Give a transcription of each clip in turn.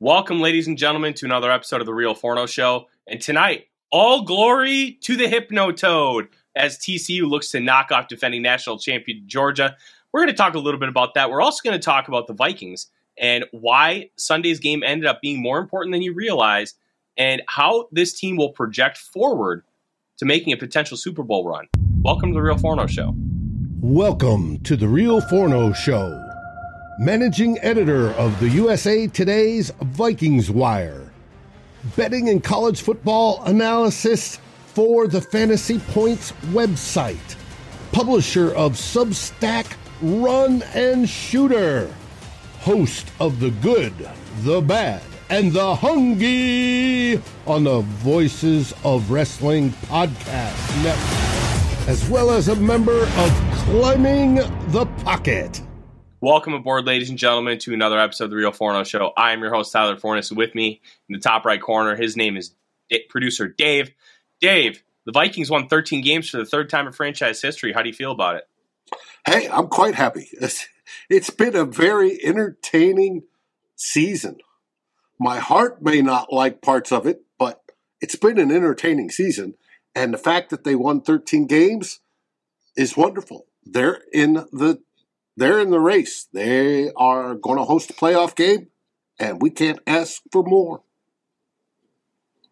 Welcome, ladies and gentlemen, to another episode of the Real Forno Show. And tonight, all glory to the Hypno Toad as TCU looks to knock off defending national champion Georgia. We're going to talk a little bit about that. We're also going to talk about the Vikings and why Sunday's game ended up being more important than you realize, and how this team will project forward to making a potential Super Bowl run. Welcome to the Real Forno Show. Welcome to the Real Forno Show managing editor of the USA Today's Vikings Wire, betting and college football analysis for the Fantasy Points website, publisher of Substack Run and Shooter, host of The Good, the Bad, and the Hungry on the Voices of Wrestling Podcast Network, as well as a member of Climbing the Pocket. Welcome aboard, ladies and gentlemen, to another episode of the Real Forno Show. I am your host, Tyler Forness. With me in the top right corner, his name is D- producer Dave. Dave, the Vikings won 13 games for the third time in franchise history. How do you feel about it? Hey, I'm quite happy. It's, it's been a very entertaining season. My heart may not like parts of it, but it's been an entertaining season. And the fact that they won 13 games is wonderful. They're in the they're in the race. They are going to host a playoff game, and we can't ask for more.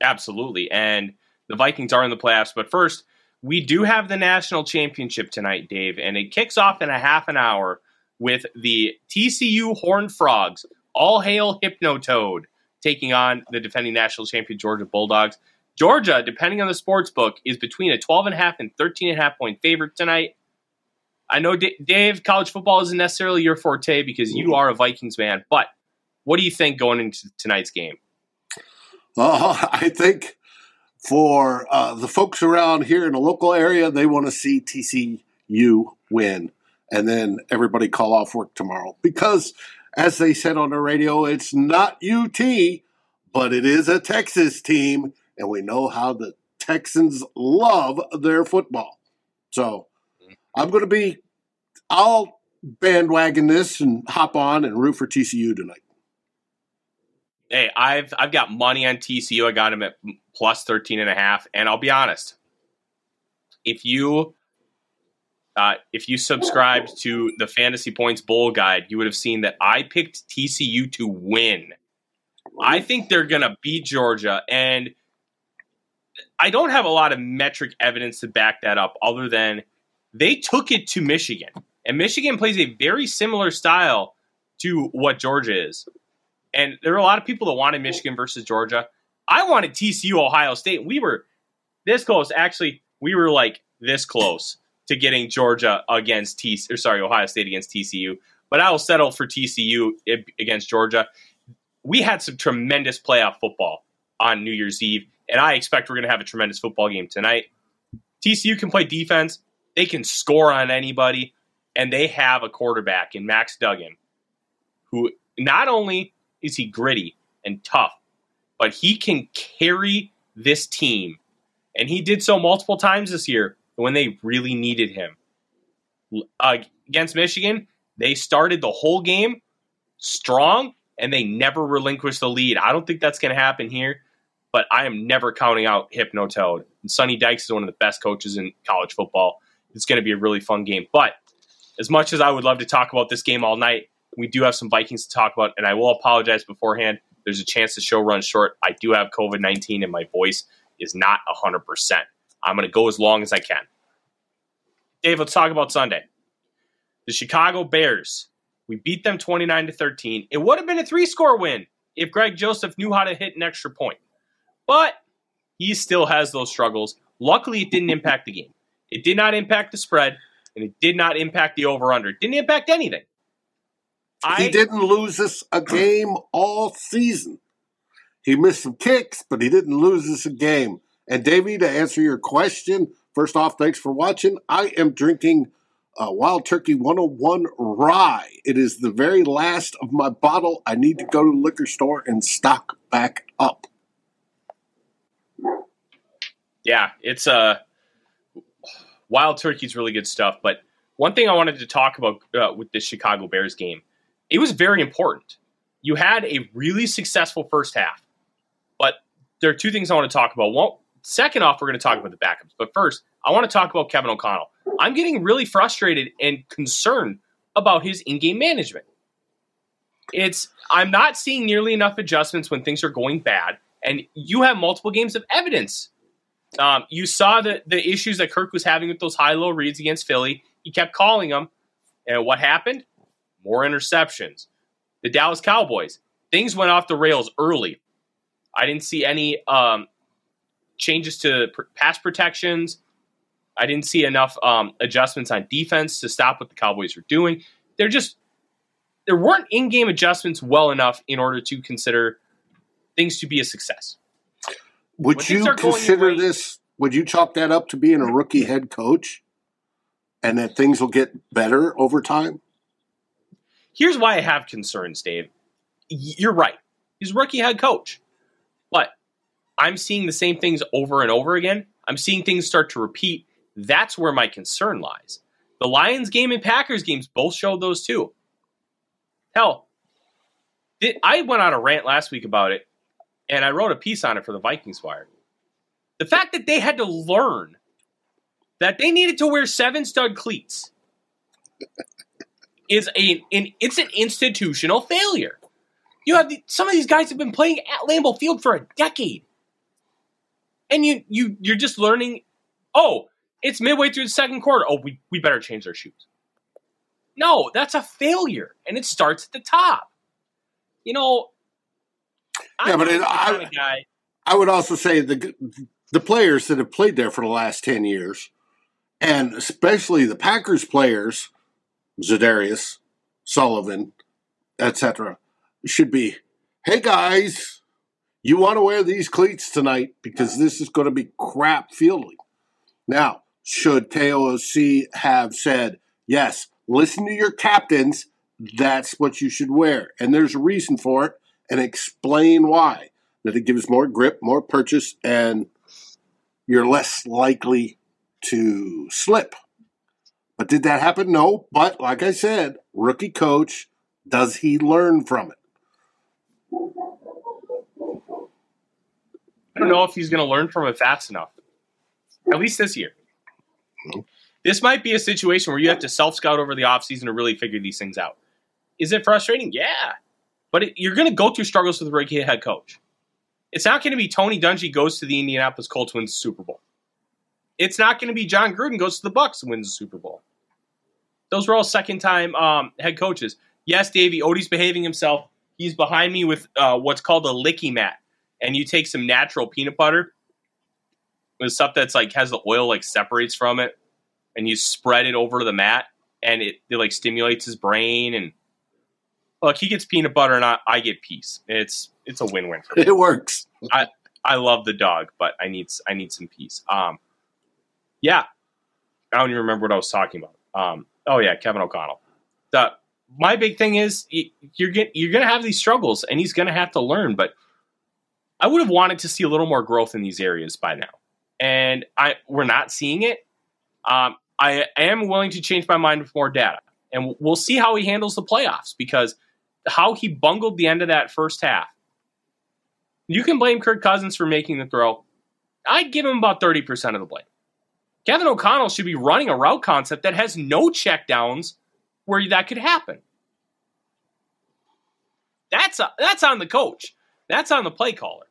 Absolutely. And the Vikings are in the playoffs. But first, we do have the national championship tonight, Dave, and it kicks off in a half an hour with the TCU Horned Frogs, all hail Hypno Toad, taking on the defending national champion Georgia Bulldogs. Georgia, depending on the sports book, is between a 12.5 and 13.5 point favorite tonight. I know, D- Dave, college football isn't necessarily your forte because you are a Vikings man, but what do you think going into tonight's game? Uh, I think for uh, the folks around here in the local area, they want to see TCU win and then everybody call off work tomorrow because, as they said on the radio, it's not UT, but it is a Texas team, and we know how the Texans love their football. So I'm going to be, I'll bandwagon this and hop on and root for TCU tonight. Hey, I've I've got money on TCU. I got him at plus 13 and a half. And I'll be honest, if you uh, if you subscribed to the Fantasy Points Bowl Guide, you would have seen that I picked TCU to win. I think they're going to beat Georgia, and I don't have a lot of metric evidence to back that up, other than they took it to Michigan, and Michigan plays a very similar style to what Georgia is. And there are a lot of people that wanted Michigan versus Georgia. I wanted TCU Ohio State. We were this close. Actually, we were like this close to getting Georgia against T. Or sorry, Ohio State against TCU. But I will settle for TCU against Georgia. We had some tremendous playoff football on New Year's Eve, and I expect we're going to have a tremendous football game tonight. TCU can play defense; they can score on anybody, and they have a quarterback in Max Duggan, who not only is he gritty and tough, but he can carry this team, and he did so multiple times this year when they really needed him. Uh, against Michigan, they started the whole game strong and they never relinquished the lead. I don't think that's going to happen here, but I am never counting out Hypno Toad. And Sonny Dykes is one of the best coaches in college football. It's going to be a really fun game. But as much as I would love to talk about this game all night, we do have some Vikings to talk about, and I will apologize beforehand. There's a chance the show runs short. I do have COVID 19, and my voice is not 100%. I'm going to go as long as I can. Dave, let's talk about Sunday. The Chicago Bears. We beat them 29 to 13. It would have been a three score win if Greg Joseph knew how to hit an extra point. But he still has those struggles. Luckily, it didn't impact the game. It did not impact the spread, and it did not impact the over under. It didn't impact anything. I, he didn't lose us a game all season. He missed some kicks, but he didn't lose us a game. And Davey, to answer your question, first off, thanks for watching. I am drinking uh, Wild Turkey 101 Rye. It is the very last of my bottle. I need to go to the liquor store and stock back up. Yeah, it's a uh, Wild Turkey's really good stuff. But one thing I wanted to talk about uh, with the Chicago Bears game, it was very important. You had a really successful first half, but there are two things I want to talk about. Second off, we're going to talk about the backups. But first, I want to talk about Kevin O'Connell. I'm getting really frustrated and concerned about his in-game management. It's I'm not seeing nearly enough adjustments when things are going bad, and you have multiple games of evidence. Um, you saw the the issues that Kirk was having with those high-low reads against Philly. He kept calling them, and what happened? More interceptions. The Dallas Cowboys things went off the rails early. I didn't see any um, changes to pass protections. I didn't see enough um, adjustments on defense to stop what the Cowboys were doing. They're just there weren't in-game adjustments well enough in order to consider things to be a success. Would when you consider this? Would you chalk that up to being a rookie head coach, and that things will get better over time? Here's why I have concerns, Dave. You're right. He's a rookie head coach, but I'm seeing the same things over and over again. I'm seeing things start to repeat that's where my concern lies. The Lions game and Packers games both showed those too. Hell, I went on a rant last week about it, and I wrote a piece on it for the Vikings Wire. The fact that they had to learn that they needed to wear seven stud cleats is a an, it's an institutional failure. You have the, some of these guys have been playing at Lambeau Field for a decade, and you you you're just learning. Oh, it's midway through the second quarter. Oh, we, we better change our shoes. No, that's a failure, and it starts at the top. You know, yeah, I'm but it, I, guy. I would also say the the players that have played there for the last ten years, and especially the Packers players, Za'Darius, Sullivan, etc., should be, hey guys, you want to wear these cleats tonight because this is going to be crap fielding. Now, should KOC have said, yes, listen to your captains, that's what you should wear. And there's a reason for it, and explain why. That it gives more grip, more purchase, and you're less likely to slip. But did that happen? No. But like I said, rookie coach, does he learn from it? I don't know if he's going to learn from it fast enough. At least this year. Mm-hmm. This might be a situation where you have to self scout over the offseason to really figure these things out. Is it frustrating? Yeah. But it, you're going to go through struggles with a rookie head coach. It's not going to be Tony Dungy goes to the Indianapolis Colts wins Super Bowl. It's not going to be Jon Gruden goes to the Bucks and wins the Super Bowl. Those were all second time um, head coaches. Yes, Davey Odie's behaving himself. He's behind me with uh, what's called a licky mat, and you take some natural peanut butter the stuff that's like has the oil like separates from it, and you spread it over the mat, and it, it like stimulates his brain. And look, he gets peanut butter, and I, I get peace. It's it's a win win for me. It works. I I love the dog, but I need I need some peace. Um, yeah, I don't even remember what I was talking about. Um, oh yeah, Kevin O'Connell. The my big thing is you're get, you're gonna have these struggles, and he's gonna have to learn. But I would have wanted to see a little more growth in these areas by now, and I we're not seeing it. Um, I am willing to change my mind with more data, and we'll see how he handles the playoffs because how he bungled the end of that first half. You can blame Kirk Cousins for making the throw. I'd give him about 30% of the blame. Kevin O'Connell should be running a route concept that has no checkdowns where that could happen. That's a, that's on the coach. That's on the play caller.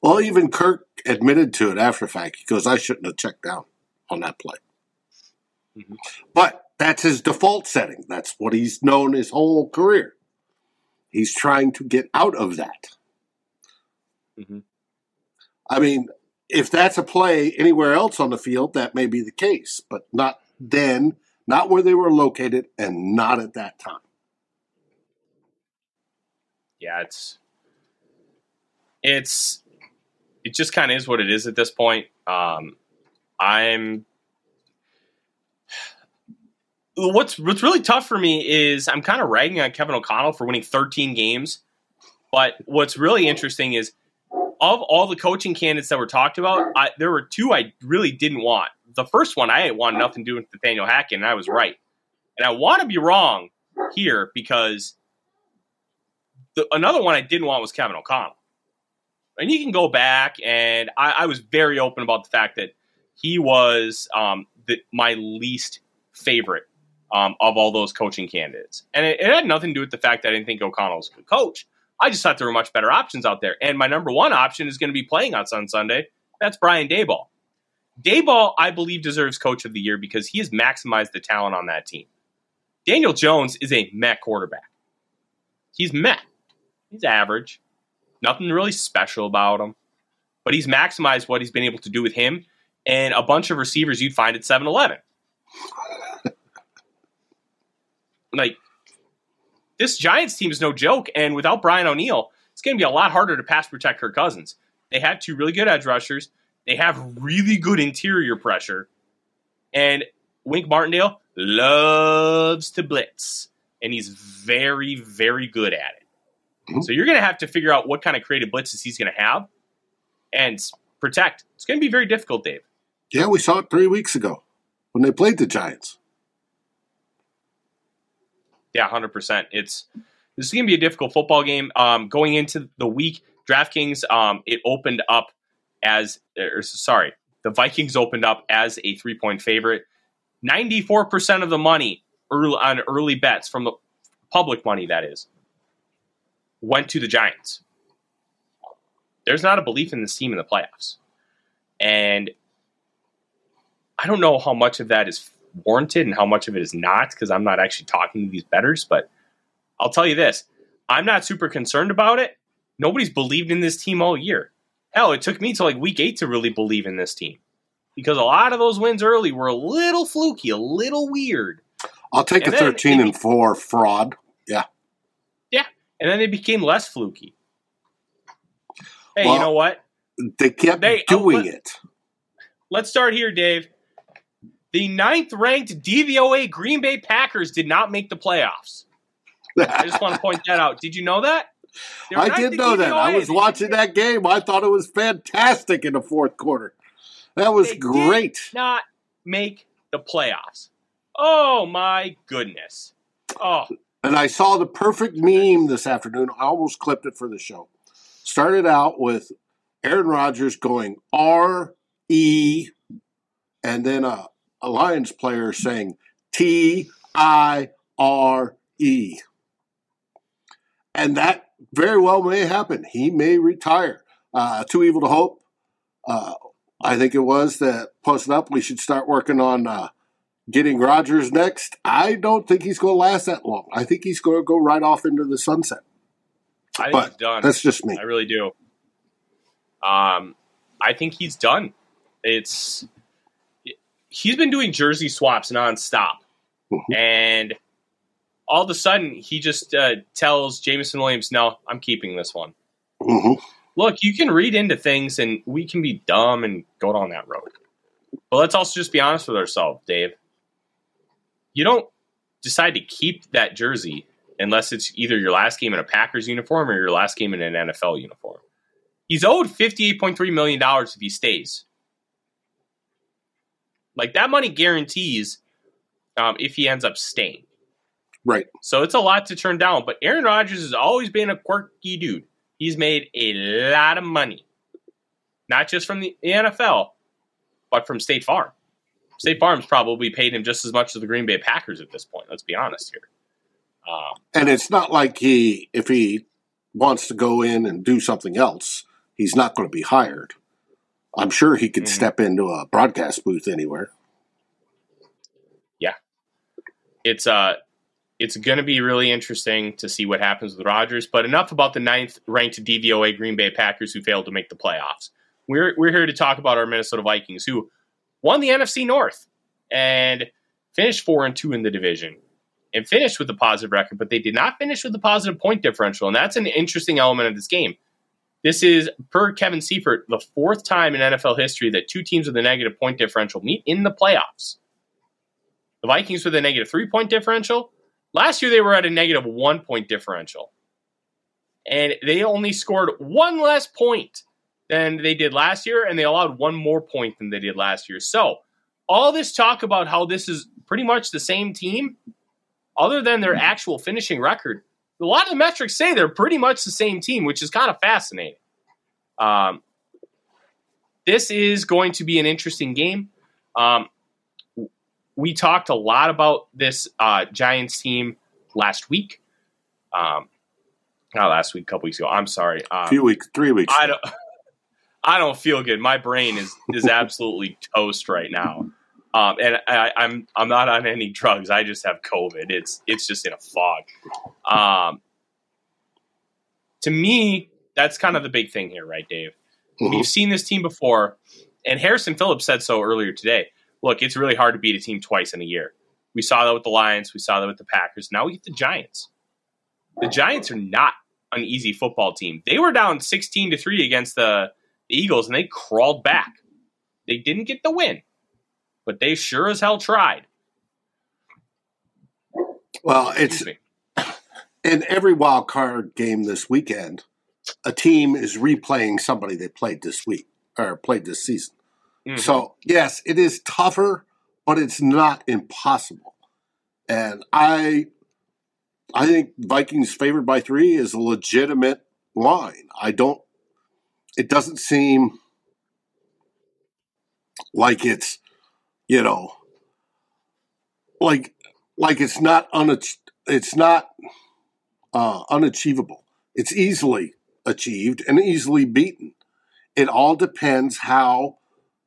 Well, even Kirk admitted to it after a fact. He goes, I shouldn't have checked down on that play. Mhm. But that's his default setting. That's what he's known his whole career. He's trying to get out of that. Mhm. I mean, if that's a play anywhere else on the field, that may be the case, but not then, not where they were located, and not at that time. Yeah, it's it's it just kind of is what it is at this point. Um, I'm what's what's really tough for me is I'm kind of ragging on Kevin O'Connell for winning 13 games, but what's really interesting is of all the coaching candidates that were talked about, I, there were two I really didn't want. The first one I wanted nothing to do with Nathaniel Hackett, and I was right. And I want to be wrong here because the, another one I didn't want was Kevin O'Connell. And you can go back, and I, I was very open about the fact that he was um, the, my least favorite um, of all those coaching candidates. And it, it had nothing to do with the fact that I didn't think O'Connell was a good coach. I just thought there were much better options out there. And my number one option is going to be playing on Sunday. That's Brian Daboll. Daboll, I believe, deserves coach of the year because he has maximized the talent on that team. Daniel Jones is a meh quarterback. He's meh. He's average. Nothing really special about him. But he's maximized what he's been able to do with him and a bunch of receivers you'd find at 7 Eleven. Like, this Giants team is no joke. And without Brian O'Neill, it's going to be a lot harder to pass protect Kirk Cousins. They have two really good edge rushers. They have really good interior pressure. And Wink Martindale loves to blitz. And he's very, very good at it. Mm-hmm. So you're going to have to figure out what kind of creative blitzes he's going to have and protect. It's going to be very difficult, Dave. Yeah, we saw it three weeks ago when they played the Giants. Yeah, hundred percent. It's this is going to be a difficult football game. Um, going into the week, DraftKings um, it opened up as, or sorry, the Vikings opened up as a three point favorite. Ninety four percent of the money early, on early bets from the public money that is went to the Giants. There's not a belief in this team in the playoffs, and I don't know how much of that is warranted and how much of it is not because I'm not actually talking to these bettors. But I'll tell you this I'm not super concerned about it. Nobody's believed in this team all year. Hell, it took me to like week eight to really believe in this team because a lot of those wins early were a little fluky, a little weird. I'll take And a 13 maybe- and 4 fraud. Yeah. Yeah. And then they became less fluky. Hey, Well- you know what? They kept They- oh, doing but- it. Let's start here, Dave. The ninth ranked DVOA Green Bay Packers did not make the playoffs. I just want to point that out. Did you know that? I did know that. I was watching that game. I thought it was fantastic in the fourth quarter. That was They great. Not make the playoffs. Oh my goodness. Oh, And I saw the perfect meme this afternoon. I almost clipped it for the show. Started out with Aaron Rodgers going R E, and then a, a Lions player saying T I R E. And that very well may happen. He may retire. Uh, too evil to hope. Uh, I think it was that posted up. We should start working on uh, getting Rodgers next. I don't think he's going to last that long. I think he's going to go right off into the sunset. I think But he's done. That's just me. I really do. Um, I think he's done. It's he's been doing jersey swaps nonstop, Mhm. and all of a sudden he just uh, tells Jameson Williams, "No, I'm keeping this one." hmm Look, you can read into things, and we can be dumb and go down that road. But let's also just be honest with ourselves, Dave. You don't decide to keep that jersey unless it's either your last game in a Packers uniform or your last game in an NFL uniform. He's owed $58.3 million if he stays. Like that money guarantees um, if he ends up staying. Right. So it's a lot to turn down. But Aaron Rodgers has always been a quirky dude. He's made a lot of money, not just from the NFL, but from State Farm. State Farm's probably paid him just as much as the Green Bay Packers at this point. Let's be honest here. Um, And it's not like he, if he wants to go in and do something else, he's not going to be hired. I'm sure he could Mhm. step into a broadcast booth anywhere. Yeah, it's uh it's going to be really interesting to see what happens with Rodgers. But enough about the ninth ranked DVOA Green Bay Packers who failed to make the playoffs. We're we're here to talk about our Minnesota Vikings who won the NFC North and finished four and two in the division and finished with a positive record, but they did not finish with a positive point differential, and that's an interesting element of this game. This is, per Kevin Seifert, the fourth time in NFL history that two teams with a negative point differential meet in the playoffs. The Vikings with a negative three point differential. Last year they were at a negative one point differential. And they only scored one less point than they did last year, and they allowed one more point than they did last year. So, all this talk about how this is pretty much the same team, other than their actual finishing record, a lot of the metrics say they're pretty much the same team, which is kind of fascinating. Um, this is going to be an interesting game. Um, we talked a lot about this uh, Giants team last week. Um, not last week, a couple weeks ago. I'm sorry. A Um, few weeks, three weeks. I don't. I don't feel good. My brain is is absolutely toast right now, um, and I, I'm I'm not on any drugs. I just have COVID. It's it's just in a fog. Um, to me, that's kind of the big thing here, right, Dave? Mhm. We've seen this team before, and Harrison Phillips said so earlier today. Look, it's really hard to beat a team twice in a year. We saw that with the Lions. We saw that with the Packers. Now we get the Giants. The Giants are not an easy football team. They were down 16 to 3 against the, the Eagles and they crawled back. They didn't get the win, but they sure as hell tried. well, it's in every wild card game this weekend, a team is replaying somebody they played this week or played this season. Mhm. So yes, it is tougher, but it's not impossible. And I, I think Vikings favored by three is a legitimate line. I don't. It doesn't seem like it's, you know, like like it's not unach- it's not uh, unachievable. It's easily achieved and easily beaten. It all depends how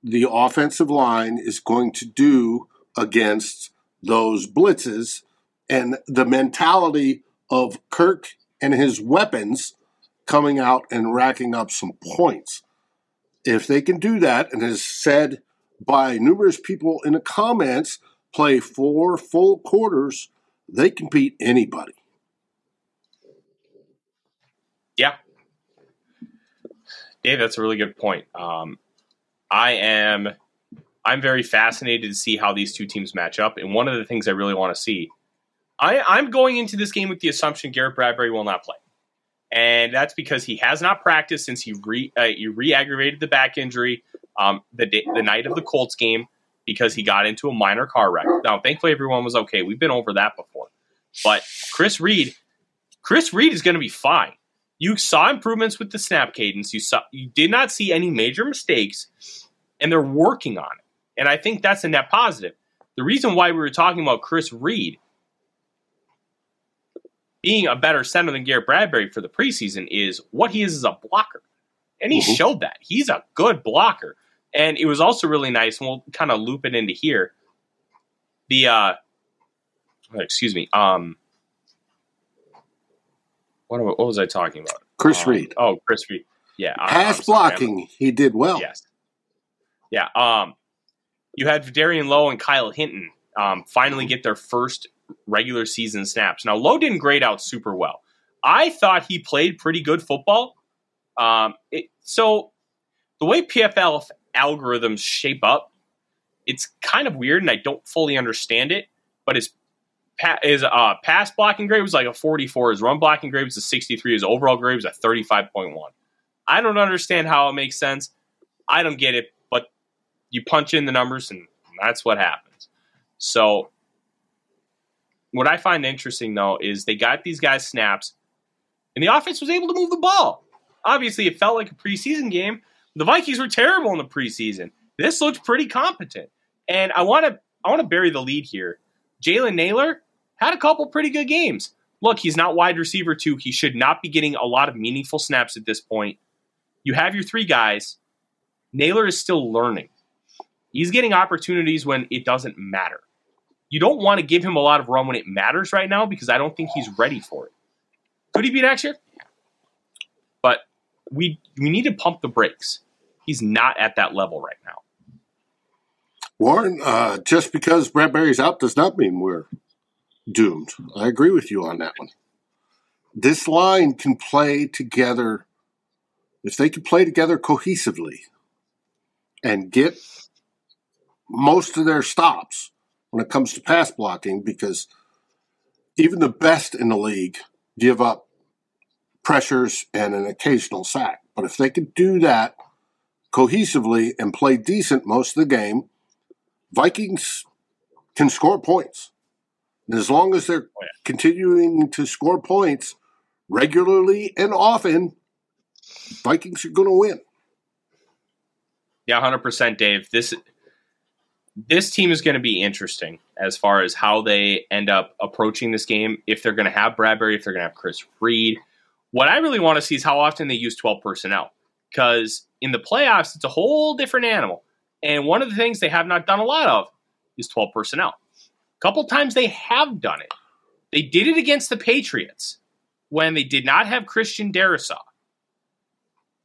the offensive line is going to do against those blitzes and the mentality of Kirk and his weapons coming out and racking up some points. If they can do that, and as said by numerous people in the comments, play four full quarters, they can beat anybody. Yeah. Dave, that's a really good point. Um, I am I'm very fascinated to see how these two teams match up. And one of the things I really want to see, I, I'm going into this game with the assumption Garrett Bradbury will not play. And that's because he has not practiced since he re uh, he re-aggravated the back injury um, the day, the night of the Colts game because he got into a minor car wreck. Now, thankfully, everyone was okay. We've been over that before. But Chris Reed, Chris Reed is going to be fine. You saw improvements with the snap cadence. You saw you did not see any major mistakes, and they're working on it. And I think that's a net positive. The reason why we were talking about Chris Reed being a better center than Garrett Bradbury for the preseason is what he is as a blocker. And he Mhm. showed that. He's a good blocker. And it was also really nice, and we'll kind of loop it into here. The uh excuse me, um what, what was I talking about? Chris Um, Reed. Oh, Chris Reed. Yeah. Pass sorry, I'm- blocking, he did well. Yes. Yeah. Um, you had Darian Lowe and Kyle Hinton um, finally get their first regular season snaps. Now, Lowe didn't grade out super well. I thought he played pretty good football. Um, it, so the way PFF algorithms shape up, it's kind of weird, and I don't fully understand it. But his his uh, pass blocking grade was like a 44. His run blocking grade was a 63. His overall grade was a 35.1. I don't understand how it makes sense. I don't get it, but you punch in the numbers, and that's what happens. So, what I find interesting though is they got these guys snaps, and the offense was able to move the ball. Obviously, it felt like a preseason game. The Vikings were terrible in the preseason. This looked pretty competent, and I want to I want to bury the lead here. Jalen Nailor had a couple pretty good games. Look, he's not wide receiver two. He should not be getting a lot of meaningful snaps at this point. You have your three guys. Nailor is still learning. He's getting opportunities when it doesn't matter. You don't want to give him a lot of run when it matters right now because I don't think he's ready for it. Could he be next year? But we we need to pump the brakes. He's not at that level right now. Warren, uh, just because Bradbury's out does not mean we're doomed. I agree with you on that one. This line can play together if they can play together cohesively and get most of their stops when it comes to pass blocking, because even the best in the league give up pressures and an occasional sack. But if they could do that cohesively and play decent most of the game, Vikings can score points. And as long as they're oh, continuing to score points regularly and often, Vikings are going to win. Yeah, hundred percent, Dave. This this team is going to be interesting as far as how they end up approaching this game. If they're going to have Bradbury, if they're going to have Chris Reed. What I really want to see is how often they use twelve personnel, because in the playoffs, it's a whole different animal. And one of the things they have not done a lot of is twelve personnel. A couple times they have done it. They did it against the Patriots when they did not have Christian Darrisaw.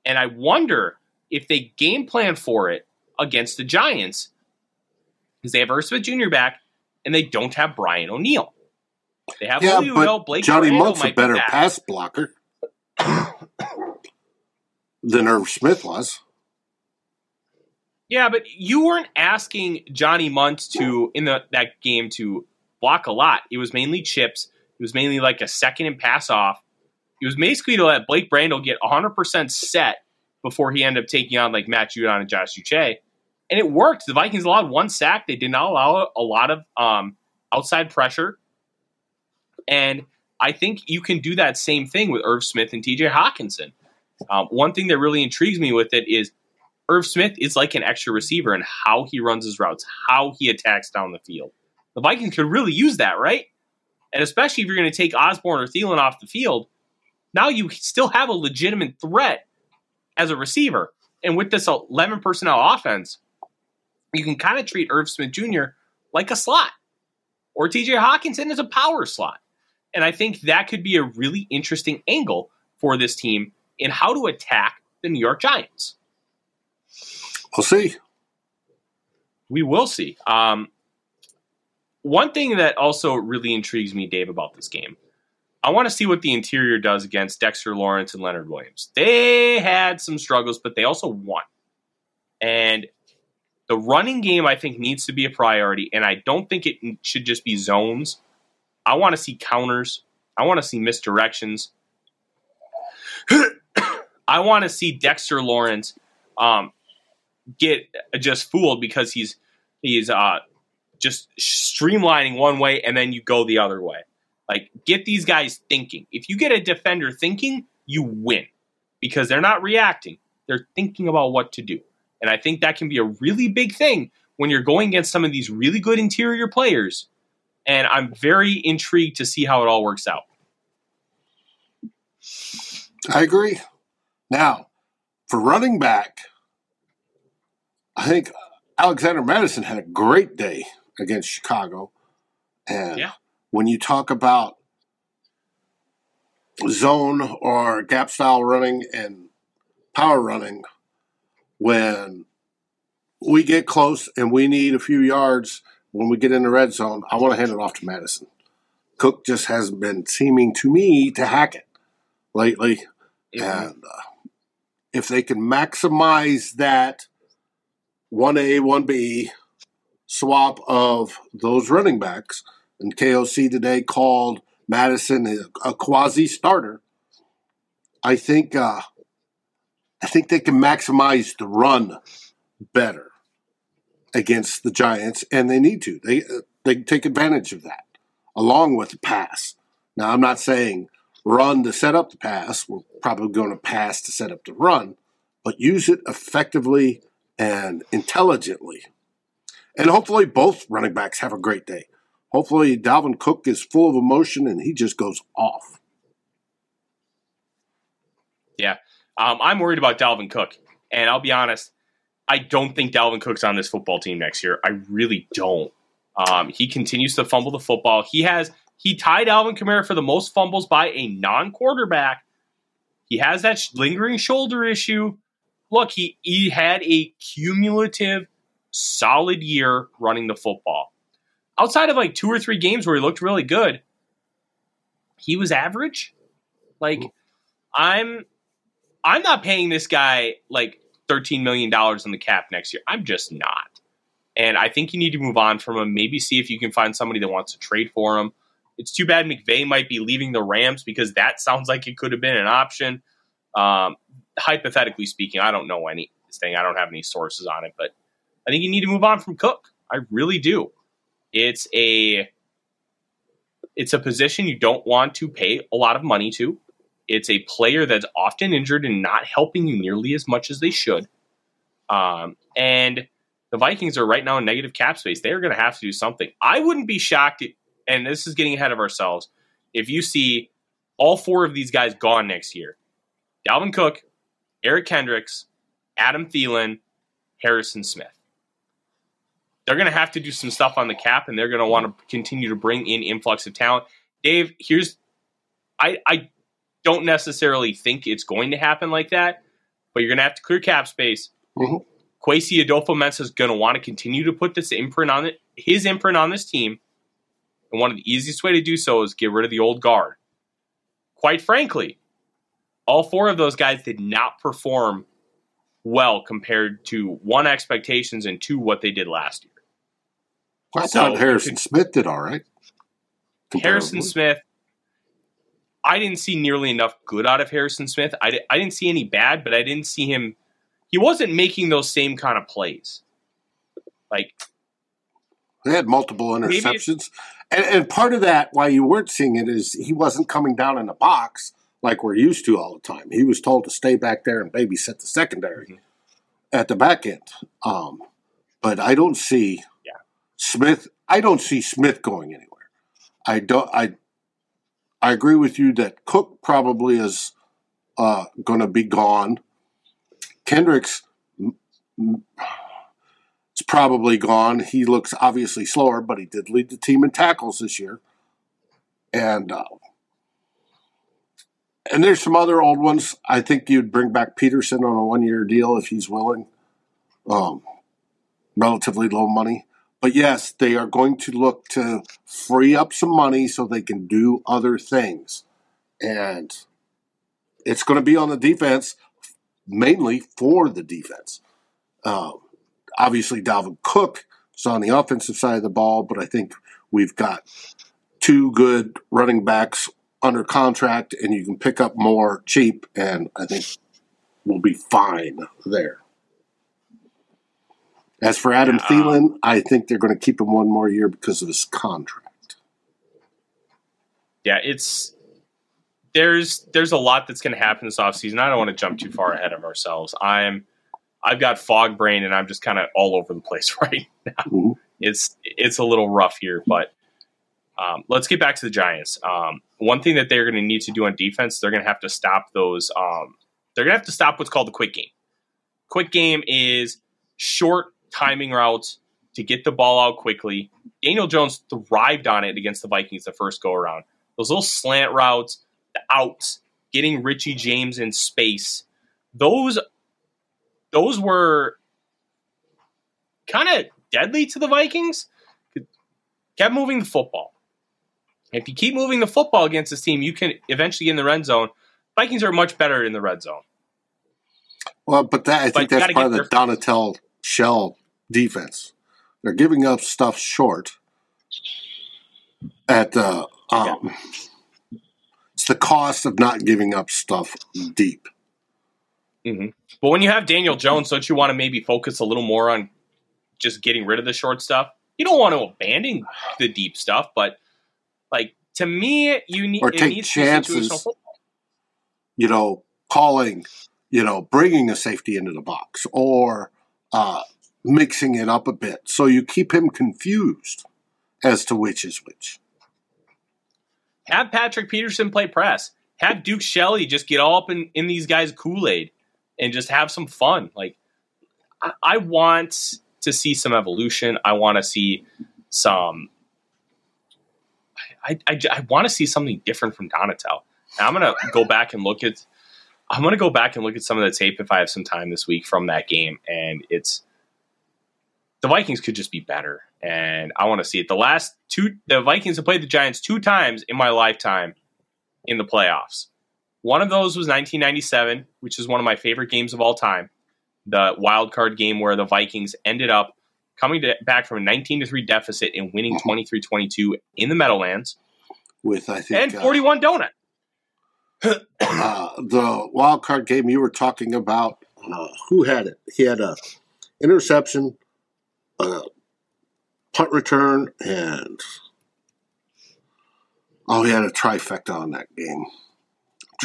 And I wonder if they game plan for it against the Giants because they have Smith Jr. back and they don't have Brian O'Neill. They have yeah, but Blake Johnny Moreno Monk's a better pass blocker than Irv Smith was. Yeah, but you weren't asking Johnny Mundt to in the that game to block a lot. It was mainly chips. It was mainly like a second and pass off. It was basically to let Blake Brandel get 100% set before he ended up taking on like Matt Judon and Josh Uche. And it worked. The Vikings allowed one sack. They did not allow a lot of um, outside pressure. And I think you can do that same thing with Irv Smith and TJ Hockenson. Um, one thing that really intrigues me with it is Irv Smith is like an extra receiver in how he runs his routes, how he attacks down the field. The Vikings could really use that, right? And especially if you're going to take Osborn or Thielen off the field, now you still have a legitimate threat as a receiver. And with this 11 personnel offense, you can kind of treat Irv Smith Jr. like a slot, or TJ Hockenson as a power slot. And I think that could be a really interesting angle for this team in how to attack the New York Giants. We'll see. We will see. Um, one thing that also really intrigues me, Dave, about this game, I want to see what the interior does against Dexter Lawrence and Leonard Williams. They had some struggles, but they also won. And the running game, I think, needs to be a priority. And I don't think it should just be zones. I want to see counters. I want to see misdirections. I want to see Dexter Lawrence um, get just fooled because he's he's uh, just streamlining one way and then you go the other way. Like get these guys thinking. If you get a defender thinking, you win because they're not reacting; they're thinking about what to do. And I think that can be a really big thing when you're going against some of these really good interior players. And I'm very intrigued to see how it all works out. I agree. Now, for running back, I think Alexander Mattison had a great day against Chicago. And Yeah. when you talk about zone or gap style running and power running, when we get close and we need a few yards when we get in the red zone, I want to hand it off to Mattison. Cook just hasn't been seeming to me to hack it lately. Mm-hmm. And uh, if they can maximize that 1A, 1B swap of those running backs, and KOC today called Mattison a, a quasi starter, I think uh, I think they can maximize the run better against the Giants, and they need to. They uh, they take advantage of that along with the pass. Now, I'm not saying run to set up the pass. We're probably going to pass to set up the run, but use it effectively and intelligently. And hopefully, both running backs have a great day. Hopefully, Dalvin Cook is full of emotion and he just goes off. Yeah. Um, I'm worried about Dalvin Cook. And I'll be honest, I don't think Dalvin Cook's on this football team next year. I really don't. Um, he continues to fumble the football. He has he tied Alvin Kamara for the most fumbles by a non-quarterback. He has that lingering shoulder issue. Look, he he had a cumulative solid year running the football. Outside of like two or three games where he looked really good, he was average. Like mm-hmm. I'm I'm not paying this guy like $13 million in the cap next year. I'm just not. And I think you need to move on from him. Maybe see if you can find somebody that wants to trade for him. It's too bad McVay might be leaving the Rams because that sounds like it could have been an option. Um, hypothetically speaking, I don't know any thing. I don't have any sources on it, but I think you need to move on from Cook. I really do. It's a it's a position you don't want to pay a lot of money to. It's a player that's often injured and not helping you nearly as much as they should. Um, and the Vikings are right now in negative cap space. They're going to have to do something. I wouldn't be shocked, and this is getting ahead of ourselves, if you see all four of these guys gone next year Dalvin Cook, Eric Kendricks, Adam Thielen, Harrison Smith. They're going to have to do some stuff on the cap, and they're going to want to continue to bring in influx of talent. Dave, here's I, I don't necessarily think it's going to happen like that, but you're going to have to clear cap space. Mm-hmm. Kwesi Adofo-Mensah is going to want to continue to put this imprint on it, his imprint on this team. And one of the easiest way to do so is get rid of the old guard. Quite frankly, all four of those guys did not perform well compared to one expectations and two what they did last year. I so thought Harrison Smith did all right. Harrison Smith I didn't see nearly enough good out of Harrison Smith. I, I didn't see any bad, but I didn't see him. He wasn't making those same kind of plays. Like they had multiple interceptions, and, and part of that why you weren't seeing it is he wasn't coming down in the box like we're used to all the time. He was told to stay back there and babysit the secondary mm-hmm. at the back end. Um, but I don't see yeah. Smith. I don't see Smith going anywhere. I don't. I I agree with you that Cook probably is uh, going to be gone. Kendricks is probably gone. He looks obviously slower, but he did lead the team in tackles this year. And uh, and there's some other old ones. I think you'd bring back Peterson on a one year deal if he's willing. Um, relatively low money. But yes, they are going to look to free up some money so they can do other things. And it's going to be on the defense, mainly for the defense. Um, obviously, Dalvin Cook is on the offensive side of the ball, but I think we've got two good running backs under contract, and you can pick up more cheap, and I think we'll be fine there. As for Adam yeah. Uh, Thielen, I think they're going to keep him one more year because of his contract. Yeah, it's there's there's a lot that's going to happen this offseason. I don't want to jump too far ahead of ourselves. I'm I've got fog brain and I'm just kind of all over the place right now. Mm-hmm. It's it's a little rough here, but um, let's get back to the Giants. Um, one thing that they're going to need to do on defense, they're going to have to stop those. Um, they're going to have to stop what's called the quick game. Quick game is short timing routes to get the ball out quickly. Daniel Jones thrived on it against the Vikings the first go around. Those little slant routes, the outs, getting Richie James in space. Those those were kind of deadly to the Vikings. Kept moving the football. If you keep moving the football against this team, you can eventually get in the red zone. Vikings are much better in the red zone. Well, but that I But think that's part of the Donatell shell defense. They're giving up stuff short. At the um, it's the cost of not giving up stuff deep. But when you have Daniel Jones, don't you want to maybe focus a little more on just getting rid of the short stuff? You don't want to abandon the deep stuff, but like to me, you need Or it take needs to be chances. You know, calling, you know, bringing a safety into the box or uh, mixing it up a bit, so you keep him confused as to which is which. Have Patrick Peterson play press. Have Duke Shelley just get all up in, in these guys' Kool Aid and just have some fun. Like I, I want to see some evolution. I want to see some. I, I, I want to see something different from Donatell. I'm gonna go back and look at. I'm gonna go back and look at some of the tape if I have some time this week from that game, and it's the Vikings could just be better, and I want to see it. The last two, the Vikings have played the Giants two times in my lifetime in the playoffs. One of those was 1997, which is one of my favorite games of all time. The wild card game where the Vikings ended up coming to, back from a 19 to 3 deficit and winning 23 22 in the Meadowlands With I think and uh, 41 donut. uh, the wild card game you were talking about. Uh, who had it? He had a interception, a punt return, and oh, he had a trifecta on that game.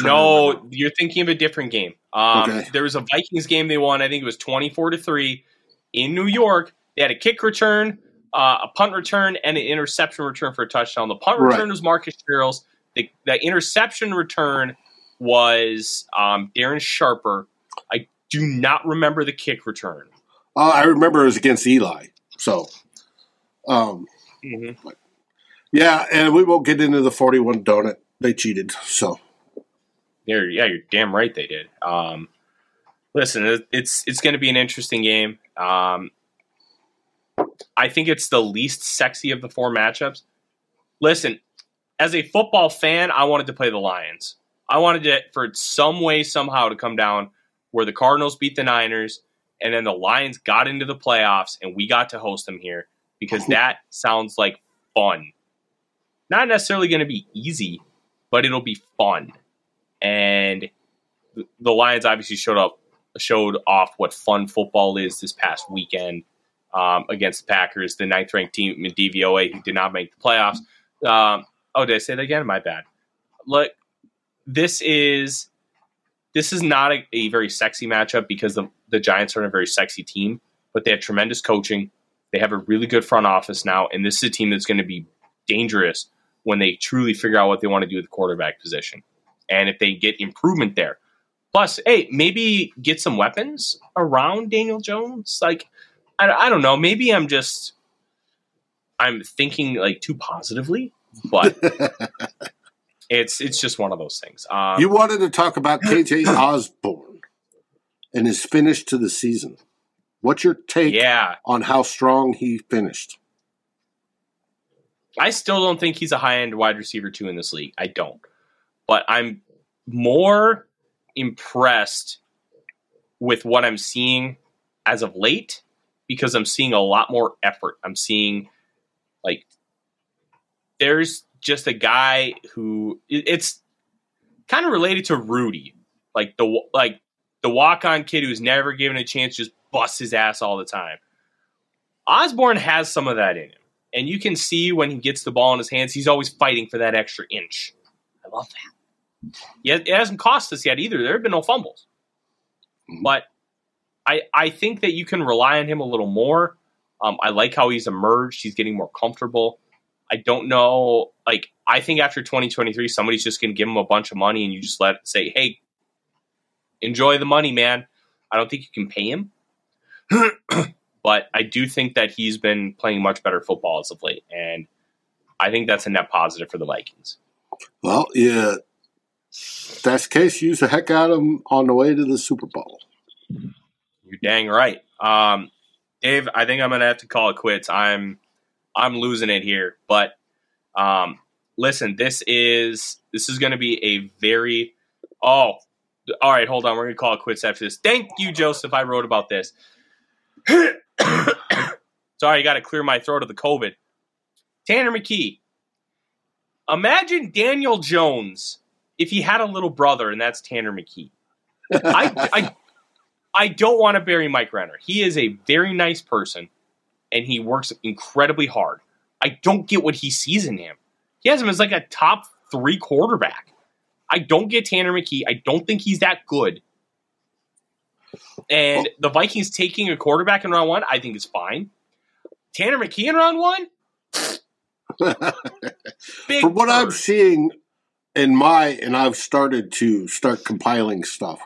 No, you're thinking of a different game. Um, Okay. There was a Vikings game they won. I think it was 24 to three in New York. They had a kick return, uh, a punt return, and an interception return for a touchdown. The punt Right. return was Marcus Sherels. The, the interception return was um, Darren Sharper. I do not remember the kick return. Uh, I remember it was against Eli. So, um, yeah, and we won't get into the forty-one donut. They cheated. So, You're, yeah, you're damn right they did. Um, listen, it's it's going to be an interesting game. Um, I think it's the least sexy of the four matchups. Listen, as a football fan, I wanted to play the Lions. I wanted it for some way somehow to come down where the Cardinals beat the Niners and then the Lions got into the playoffs and we got to host them here because that sounds like fun. Not necessarily going to be easy, but it'll be fun and the Lions obviously showed up, showed off what fun football is this past weekend um, against the Packers, the ninth ranked team in DVOA who did not make the playoffs. Um, oh, did I say that again? My bad. Look, this is this is not a, a very sexy matchup because the the Giants aren't a very sexy team, but they have tremendous coaching. They have a really good front office now, and this is a team that's going to be dangerous when they truly figure out what they want to do with the quarterback position and if they get improvement there. Plus, hey, maybe get some weapons around Daniel Jones. Like, I, I don't know. Maybe I'm just I'm thinking like too positively, but it's it's just one of those things. Um, you wanted to talk about KJ Osborn and his finish to the season. What's your take yeah, on how strong he finished? I still don't think he's a high end wide receiver two in this league. I don't, but I'm more impressed with what I'm seeing as of late because I'm seeing a lot more effort. I'm seeing like there's just a guy who it's kind of related to Rudy, like the like the walk on kid who's never given a chance, just busts his ass all the time. Osborn has some of that in him, and you can see when he gets the ball in his hands, he's always fighting for that extra inch. I love that. Yeah, it hasn't cost us yet either. There have been no fumbles, Mhm. but I I think that you can rely on him a little more. Um, I like how he's emerged. He's getting more comfortable. I don't know. Like I think after 2023, somebody's just going to give him a bunch of money, and you just let say, "Hey, enjoy the money, man." I don't think you can pay him, but I do think that he's been playing much better football as of late, and I think that's a net positive for the Vikings. Well, yeah, that's the case. Use the heck out of them on the way to the Super Bowl. You're dang right. Um, Dave, I think I'm gonna have to call it quits. I'm I'm losing it here. But um, listen, this is this is gonna be a very oh all right, hold on. We're gonna call it quits after this. Thank you, Joseph. I wrote about this. Sorry, I got to clear my throat of the COVID. Tanner McKee. Imagine Daniel Jones if he had a little brother, and that's Tanner McKee. I, I, I don't want to bury Mike Renner. He is a very nice person, and he works incredibly hard. I don't get what he sees in him. He has him as like a top three quarterback. I don't get Tanner McKee. I don't think he's that good. And the Vikings taking a quarterback in round one, I think is fine. Tanner McKee in round one? Big From what I'm seeing in my, and I've started to start compiling stuff,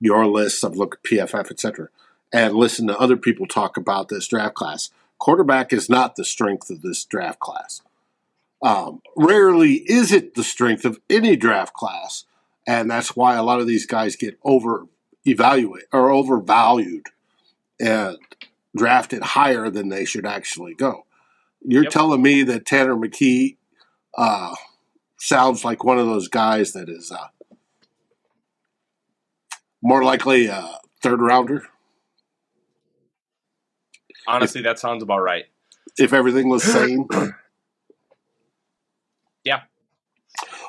your lists, I've looked at PFF, etc., and listen to other people talk about this draft class. Quarterback is not the strength of this draft class. Um, rarely is it the strength of any draft class, and that's why a lot of these guys get over evaluate or overvalued and drafted higher than they should actually go. You're yep. telling me that Tanner McKee uh, sounds like one of those guys that is uh, more likely a third rounder. Honestly, if, that sounds about right. If everything was sane. yeah.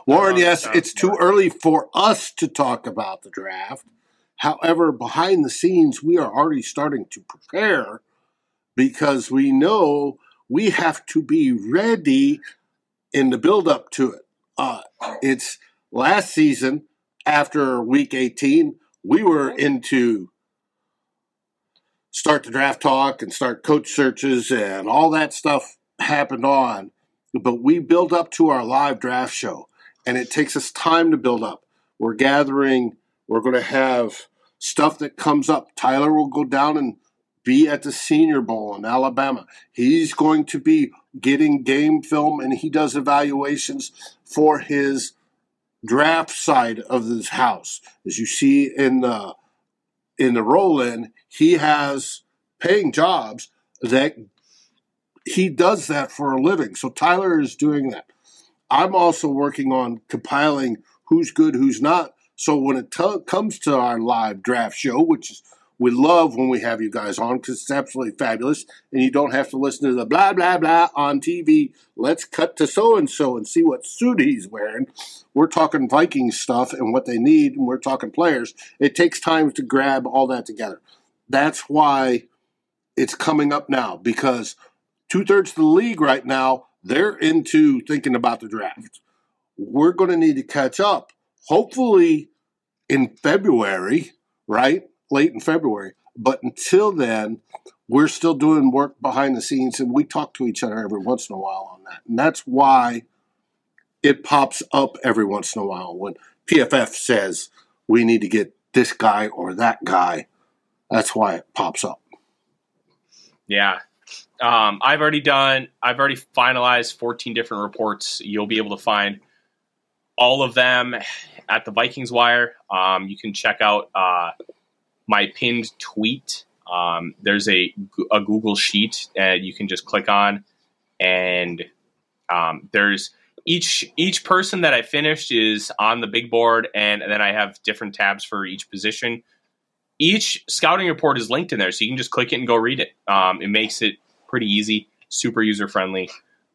Warren, yes, it's too early for us to talk about the draft. However, behind the scenes, we are already starting to prepare because we know we have to be ready in the build up to it. Uh, it's last season after week 18, we were into start the draft talk and start coach searches and all that stuff happened on. But we build up to our live draft show and it takes us time to build up. We're gathering, we're going to have stuff that comes up. Tyler will go down and be at the Senior Bowl in Alabama. He's going to be getting game film and he does evaluations for his draft side of this house. As you see in the in the roll in, he has paying jobs that he does that for a living. So Tyler is doing that. I'm also working on compiling who's good, who's not, so when it t- comes to our live draft show, which is we love when we have you guys on because it's absolutely fabulous, and you don't have to listen to the blah blah blah on TV. Let's cut to so and so and see what suit he's wearing. We're talking Viking stuff and what they need, and we're talking players. It takes time to grab all that together. That's why it's coming up now because two thirds of the league right now they're into thinking about the draft. We're going to need to catch up. Hopefully, in February, right? Late in February. But until then, we're still doing work behind the scenes and we talk to each other every once in a while on that. And that's why it pops up every once in a while when PFF says we need to get this guy or that guy. That's why it pops up. Yeah. Um, I've already done, I've already finalized 14 different reports. You'll be able to find all of them at the Vikings Wire. Um, you can check out uh, my pinned tweet. Um, there's a, a Google sheet that you can just click on, and um, there's each each person that I finished is on the big board, and, and then I have different tabs for each position. Each scouting report is linked in there, so you can just click it and go read it. Um, it makes it pretty easy, super user friendly.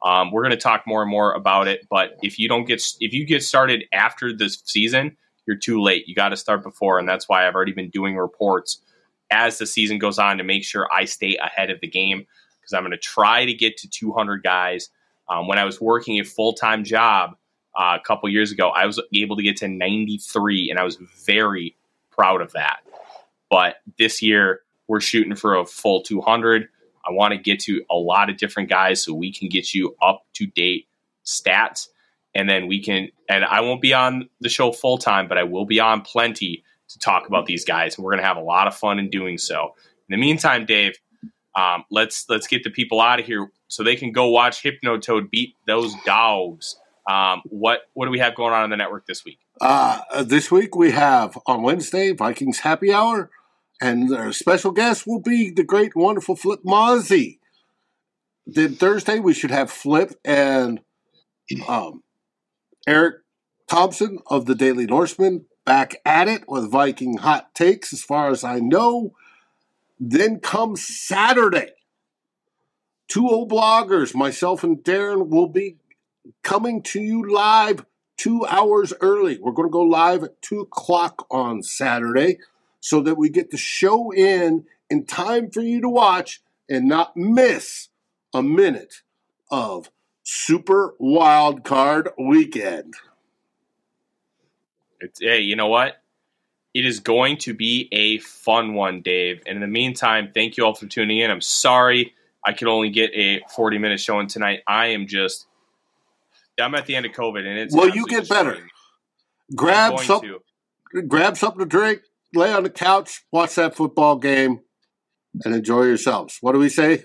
Um, we're going to talk more and more about it, but if you don't get if you get started after this season, you're too late. You got to start before, and that's why I've already been doing reports as the season goes on to make sure I stay ahead of the game because I'm going to try to get to 200 guys. Um, when I was working a full time job uh, a couple years ago, I was able to get to 93, and I was very proud of that. But this year, we're shooting for a full 200. I want to get to a lot of different guys so we can get you up to date stats. And then we can, and I won't be on the show full time, but I will be on plenty to talk about these guys. And we're going to have a lot of fun in doing so. In the meantime, Dave, um, let's let's get the people out of here so they can go watch Hypnotoad beat those dogs. Um, what what do we have going on in the network this week? Uh, this week we have on Wednesday Vikings Happy Hour And our special guest will be the great, wonderful Flip Mozzie. Then Thursday, we should have Flip and um, Eric Thompson of the Daily Norseman back at it with Viking hot takes, as far as I know. Then comes Saturday. Two old bloggers, myself and Darren, will be coming to you live two hours early. We're going to go live at 2 o'clock on Saturday so that we get the show in in time for you to watch and not miss a minute of Super Wild Card Weekend. It's, hey, you know what? It is going to be a fun one, Dave. And in the meantime, thank you all for tuning in. I'm sorry I could only get a 40 minute showing tonight. I am just, I'm at the end of COVID, and it's well, you get better. Grab I'm going some, to. grab something to drink, lay on the couch, watch that football game, and enjoy yourselves. What do we say?